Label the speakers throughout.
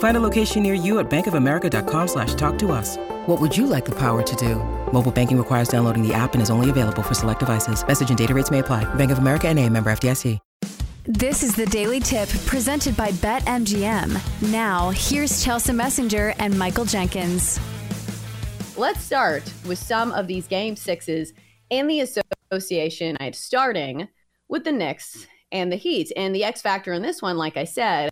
Speaker 1: Find a location near you at bankofamerica.com slash talk to us. What would you like the power to do? Mobile banking requires downloading the app and is only available for select devices. Message and data rates may apply. Bank of America and a member FDIC.
Speaker 2: This is the Daily Tip presented by BetMGM. Now, here's Chelsea Messenger and Michael Jenkins.
Speaker 3: Let's start with some of these game sixes and the association night, starting with the Knicks and the Heat. And the X factor in this one, like I said,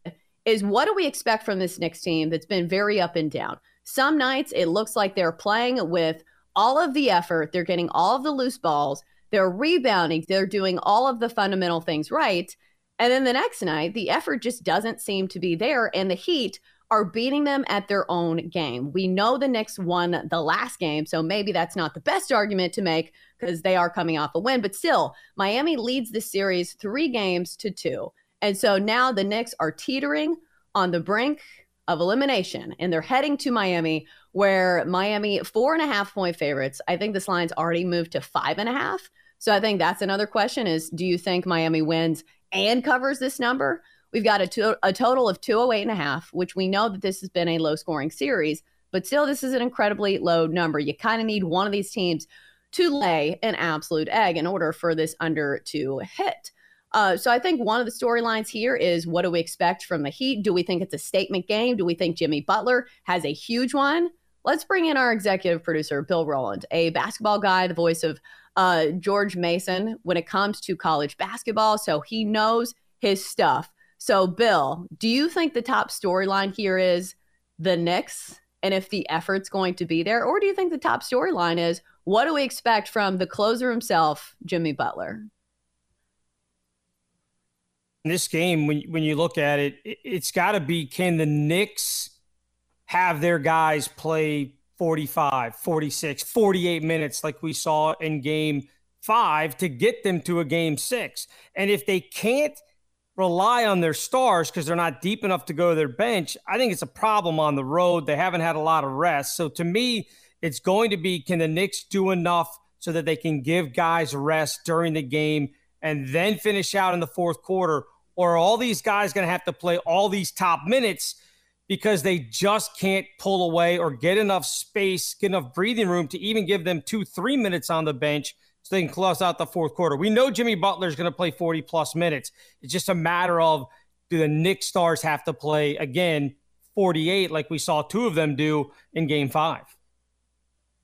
Speaker 3: is what do we expect from this Knicks team that's been very up and down? Some nights it looks like they're playing with all of the effort, they're getting all of the loose balls, they're rebounding, they're doing all of the fundamental things right. And then the next night, the effort just doesn't seem to be there. And the Heat are beating them at their own game. We know the Knicks won the last game, so maybe that's not the best argument to make because they are coming off a win. But still, Miami leads the series three games to two. And so now the Knicks are teetering on the brink of elimination and they're heading to Miami, where Miami, four and a half point favorites. I think this line's already moved to five and a half. So I think that's another question is do you think Miami wins and covers this number? We've got a, to- a total of 208 and a half, which we know that this has been a low scoring series, but still, this is an incredibly low number. You kind of need one of these teams to lay an absolute egg in order for this under to hit. Uh, so I think one of the storylines here is what do we expect from the Heat? Do we think it's a statement game? Do we think Jimmy Butler has a huge one? Let's bring in our executive producer, Bill Rowland, a basketball guy, the voice of uh, George Mason when it comes to college basketball. So he knows his stuff. So, Bill, do you think the top storyline here is the Knicks and if the effort's going to be there? Or do you think the top storyline is what do we expect from the closer himself, Jimmy Butler?
Speaker 4: In this game, when, when you look at it, it it's got to be can the Knicks have their guys play 45, 46, 48 minutes like we saw in game five to get them to a game six? And if they can't rely on their stars because they're not deep enough to go to their bench, I think it's a problem on the road. They haven't had a lot of rest. So to me, it's going to be can the Knicks do enough so that they can give guys rest during the game and then finish out in the fourth quarter? Or all these guys going to have to play all these top minutes because they just can't pull away or get enough space, get enough breathing room to even give them two, three minutes on the bench so they can close out the fourth quarter. We know Jimmy Butler is going to play 40 plus minutes. It's just a matter of do the Knicks stars have to play again 48 like we saw two of them do in game five?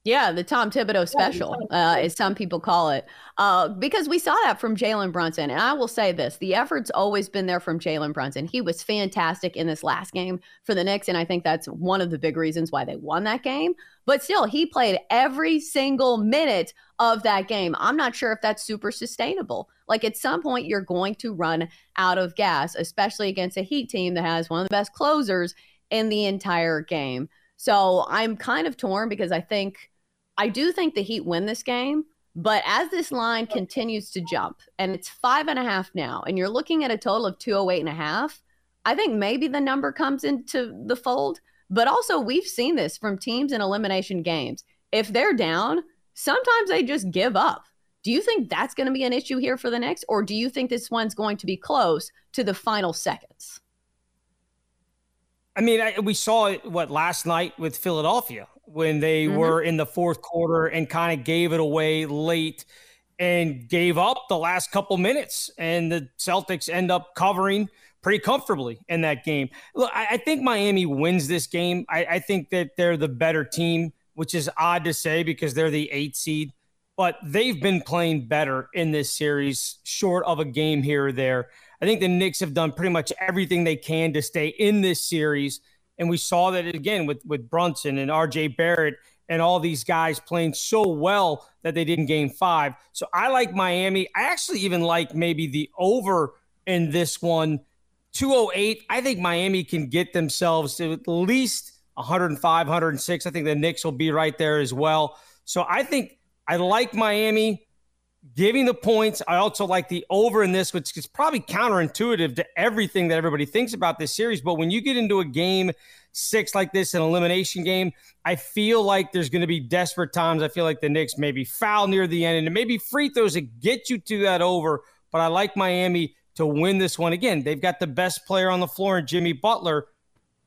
Speaker 3: Yeah, the Tom Thibodeau special, uh, as some people call it, uh, because we saw that from Jalen Brunson. And I will say this the effort's always been there from Jalen Brunson. He was fantastic in this last game for the Knicks. And I think that's one of the big reasons why they won that game. But still, he played every single minute of that game. I'm not sure if that's super sustainable. Like at some point, you're going to run out of gas, especially against a Heat team that has one of the best closers in the entire game. So I'm kind of torn because I think I do think the Heat win this game, but as this line continues to jump and it's five and a half now, and you're looking at a total of 208 and a half, I think maybe the number comes into the fold. But also, we've seen this from teams in elimination games. If they're down, sometimes they just give up. Do you think that's going to be an issue here for the Knicks, or do you think this one's going to be close to the final seconds?
Speaker 4: I mean, I, we saw it what last night with Philadelphia when they mm-hmm. were in the fourth quarter and kind of gave it away late and gave up the last couple minutes. And the Celtics end up covering pretty comfortably in that game. Look, I, I think Miami wins this game. I, I, think that they're the better team, which is odd to say because they're the eight seed. but they've been playing better in this series, short of a game here or there. I think the Knicks have done pretty much everything they can to stay in this series. And we saw that again with, with Brunson and RJ Barrett and all these guys playing so well that they didn't game five. So I like Miami. I actually even like maybe the over in this one. 208. I think Miami can get themselves to at least 105, 106. I think the Knicks will be right there as well. So I think I like Miami giving the points. I also like the over in this, which is probably counterintuitive to everything that everybody thinks about this series. But when you get into a game six like this, an elimination game, I feel like there's going to be desperate times. I feel like the Knicks maybe foul near the end and maybe free throws that get you to that over. But I like Miami to win this one. Again, they've got the best player on the floor in Jimmy Butler.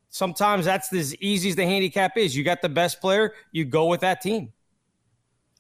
Speaker 4: Sometimes that's as easy as the handicap is. You got the best player, you go with that team.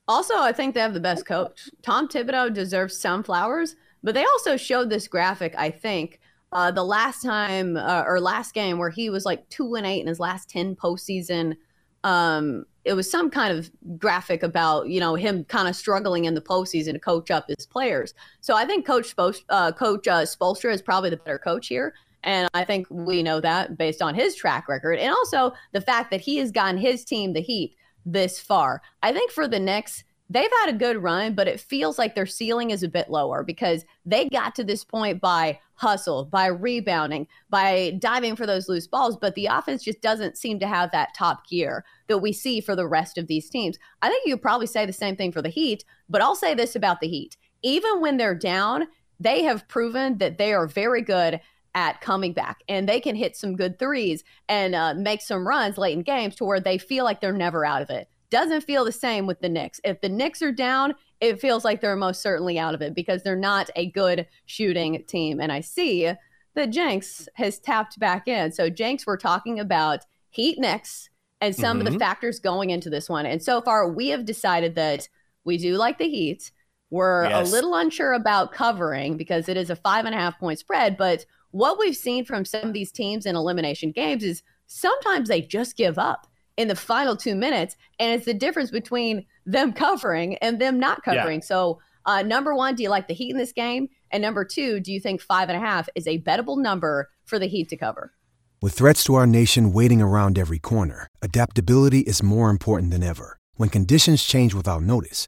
Speaker 3: Also, I think they have the best coach. Tom Thibodeau deserves some flowers, but they also showed this graphic, I think, uh, the last time uh, or last game where he was like two and eight in his last 10 postseason. Um, it was some kind of graphic about, you know, him kind of struggling in the postseason to coach up his players. So I think Coach, uh, Coach uh, Spoelstra is probably the better coach here. And I think we know that based on his track record and also the fact that he has gotten his team, the Heat, this far. I think for the Knicks, they've had a good run, but it feels like their ceiling is a bit lower because they got to this point by hustle, by rebounding, by diving for those loose balls. But the offense just doesn't seem to have that top gear that we see for the rest of these teams. I think you could probably say the same thing for the Heat, but I'll say this about the Heat. Even when they're down, they have proven that they are very good at coming back and they can hit some good threes and uh, make some runs late in games to where they feel like they're never out of it. Doesn't feel the same with the Knicks. If the Knicks are down, it feels like they're most certainly out of it because they're not a good shooting team. And I see that Jenks has tapped back in. So, Jenks, we're talking about Heat Knicks and some mm-hmm. of the mm-hmm. factors going into this one. And so far, we have decided that we do like the Heat. We're yes. a little unsure about covering because it is a five and a half point spread, but what we've seen from some of these teams in elimination games is sometimes they just give up in the final two minutes. And it's the difference between them covering and them not covering. Yeah. So, uh, number one, do you like the Heat in this game? And number two, do you think five and a half is a bettable number for the Heat to cover?
Speaker 5: With threats to our nation waiting around every corner, adaptability is more important than ever. When conditions change without notice,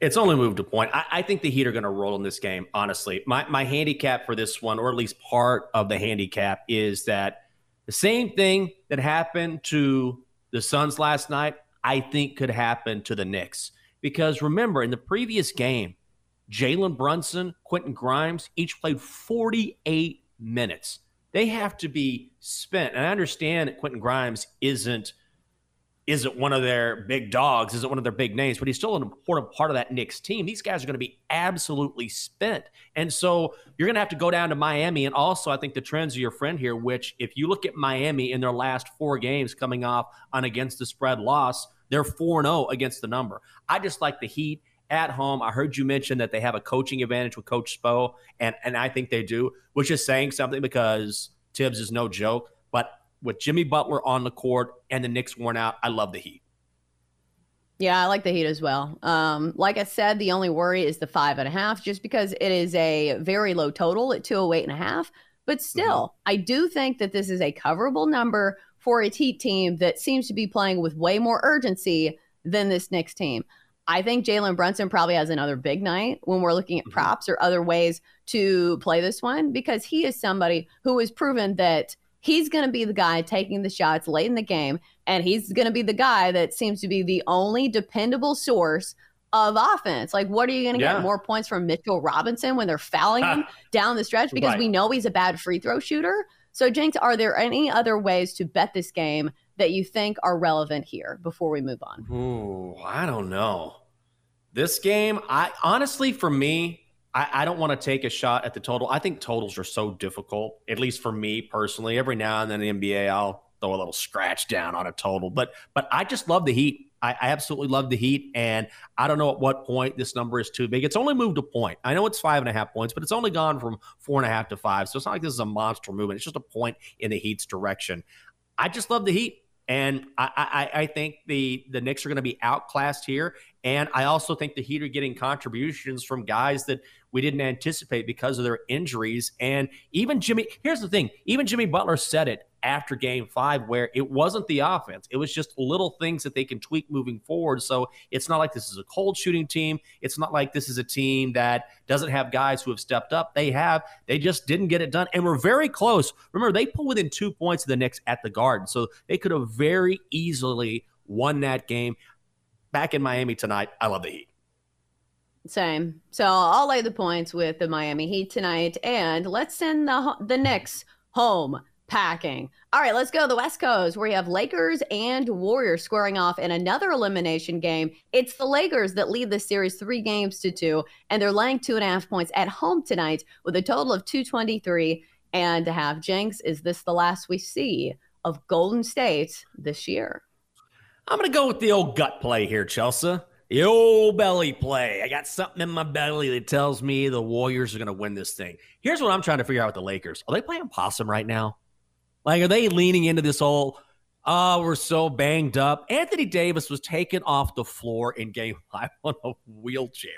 Speaker 6: It's only moved a point. I, I think the Heat are going to roll in this game, honestly. My, my handicap for this one, or at least part of the handicap, is that the same thing that happened to the Suns last night, I think could happen to the Knicks. Because remember, in the previous game, Jalen Brunson, Quentin Grimes each played 48 minutes. They have to be spent. And I understand that Quentin Grimes isn't – isn't one of their big dogs, isn't one of their big names, but he's still an important part of that Knicks team. These guys are going to be absolutely spent. And so you're going to have to go down to Miami. And also, I think the trends are your friend here, which if you look at Miami in their last four games coming off on against the spread loss, they're 4 0 against the number. I just like the Heat at home. I heard you mention that they have a coaching advantage with Coach Spo, and, and I think they do, which is saying something because Thibs is no joke. With Jimmy Butler on the court and the Knicks worn out, I love the Heat.
Speaker 3: Yeah, I like the Heat as well. Um, like I said, the only worry is the five and a half, just because it is a very low total at 208 and a half. But still, mm-hmm. I do think that this is a coverable number for a Heat team that seems to be playing with way more urgency than this Knicks team. I think Jalen Brunson probably has another big night when we're looking at mm-hmm. props or other ways to play this one because he is somebody who has proven that he's going to be the guy taking the shots late in the game. And he's going to be the guy that seems to be the only dependable source of offense. Like, what are you going to yeah. get more points from Mitchell Robinson when they're fouling him down the stretch? Because right. we know he's a bad free throw shooter. So, Jenks, are there any other ways to bet this game that you think are relevant here before we move on?
Speaker 6: Ooh, I don't know. This game, I honestly, for me, I, I don't want to take a shot at the total. I think totals are so difficult, at least for me personally. Every now and then in the NBA, I'll throw a little scratch down on a total, but but I just love the Heat. I, I absolutely love the Heat, and I don't know at what point this number is too big. It's only moved a point. I know it's five and a half points, but it's only gone from four and a half to five. So it's not like this is a monster movement. It's just a point in the Heat's direction. I just love the Heat. And I, I, I think the the Knicks are going to be outclassed here. And I also think the Heat are getting contributions from guys that we didn't anticipate because of their injuries. And even Jimmy, here's the thing: even Jimmy Butler said it after game five where it wasn't the offense. It was just little things that they can tweak moving forward. So it's not like this is a cold shooting team. It's not like this is a team that doesn't have guys who have stepped up. They have. They just didn't get it done. And we're very close. Remember, they pulled within two points of the Knicks at the Garden. So they could have very easily won that game. Back in Miami tonight, I love the Heat.
Speaker 3: Same. So I'll lay the points with the Miami Heat tonight, and let's send the the Knicks home packing. All right, let's go to the West Coast where you have Lakers and Warriors squaring off in another elimination game. It's the Lakers that lead the series three games to two, and they're laying two and a half points at home tonight with a total of 223 and a half. Jenks, is this the last we see of Golden State this year?
Speaker 6: I'm going to go with the old gut play here, Chelsea. The old belly play. I got something in my belly that tells me the Warriors are going to win this thing. Here's what I'm trying to figure out with the Lakers. Are they playing possum right now? Like, are they leaning into this whole, oh, we're so banged up? Anthony Davis was taken off the floor in game five on a wheelchair.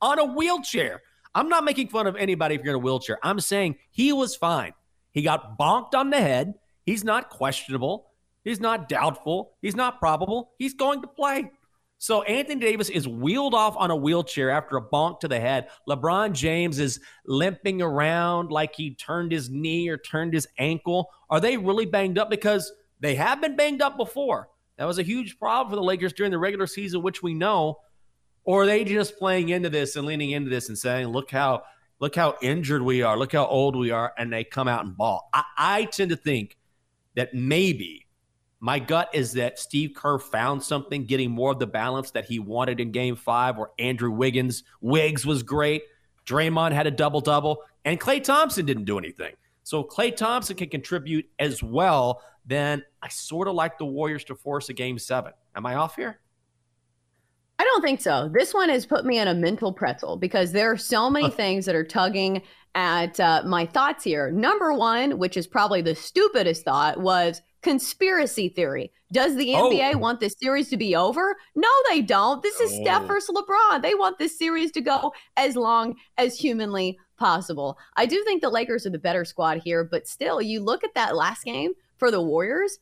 Speaker 6: On a wheelchair. I'm not making fun of anybody if you're in a wheelchair. I'm saying he was fine. He got bonked on the head. He's not questionable. He's not doubtful. He's not probable. He's going to play. So Anthony Davis is wheeled off on a wheelchair after a bonk to the head. LeBron James is limping around like he turned his knee or turned his ankle. Are they really banged up? Because they have been banged up before. That was a huge problem for the Lakers during the regular season, which we know. Or are they just playing into this and leaning into this and saying, look how look how injured we are, look how old we are, and they come out and ball. I, I tend to think that maybe my gut is that Steve Kerr found something, getting more of the balance that he wanted in game five, where Andrew Wiggins, Wiggs was great. Draymond had a double double, and Klay Thompson didn't do anything. So Klay Thompson can contribute as well. Then I sort of like the Warriors to force a game seven. Am I off here?
Speaker 3: I don't think so. This one has put me in a mental pretzel because there are so many things that are tugging at uh, my thoughts here. Number one, which is probably the stupidest thought, was conspiracy theory. Does the NBA oh. want this series to be over? No, they don't. This is oh. Steph versus LeBron. They want this series to go as long as humanly possible. I do think the Lakers are the better squad here, but still, you look at that last game for the Warriors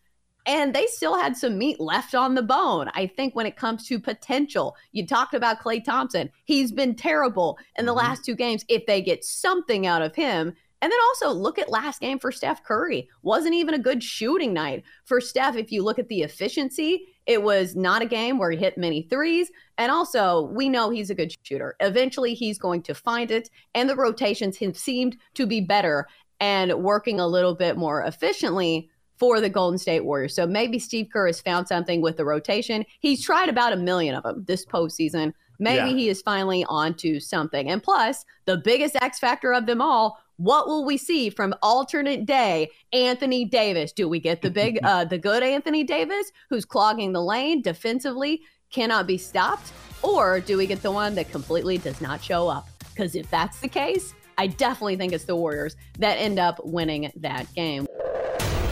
Speaker 3: and they still had some meat left on the bone. I think when it comes to potential, you talked about Klay Thompson. He's been terrible in the mm-hmm. last two games. If they get something out of him, and then also look at last game for Steph Curry. Wasn't even a good shooting night for Steph. If you look at the efficiency, it was not a game where he hit many threes. And also, we know he's a good shooter. Eventually, he's going to find it. And the rotations have seemed to be better and working a little bit more efficiently for the Golden State Warriors. So maybe Steve Kerr has found something with the rotation. He's tried about a million of them this postseason. Maybe yeah. he is finally onto something. And plus, the biggest X factor of them all, what will we see from alternate day Anthony Davis? Do we get the big, uh, the good Anthony Davis who's clogging the lane defensively, cannot be stopped? Or do we get the one that completely does not show up? Because if that's the case, I definitely think it's the Warriors that end up winning that game.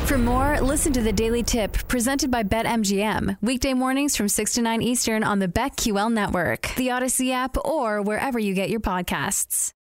Speaker 2: For more, listen to the Daily Tip presented by BetMGM. Weekday mornings from 6 to 9 Eastern on the BetQL network, the Audacy app, or wherever you get your podcasts.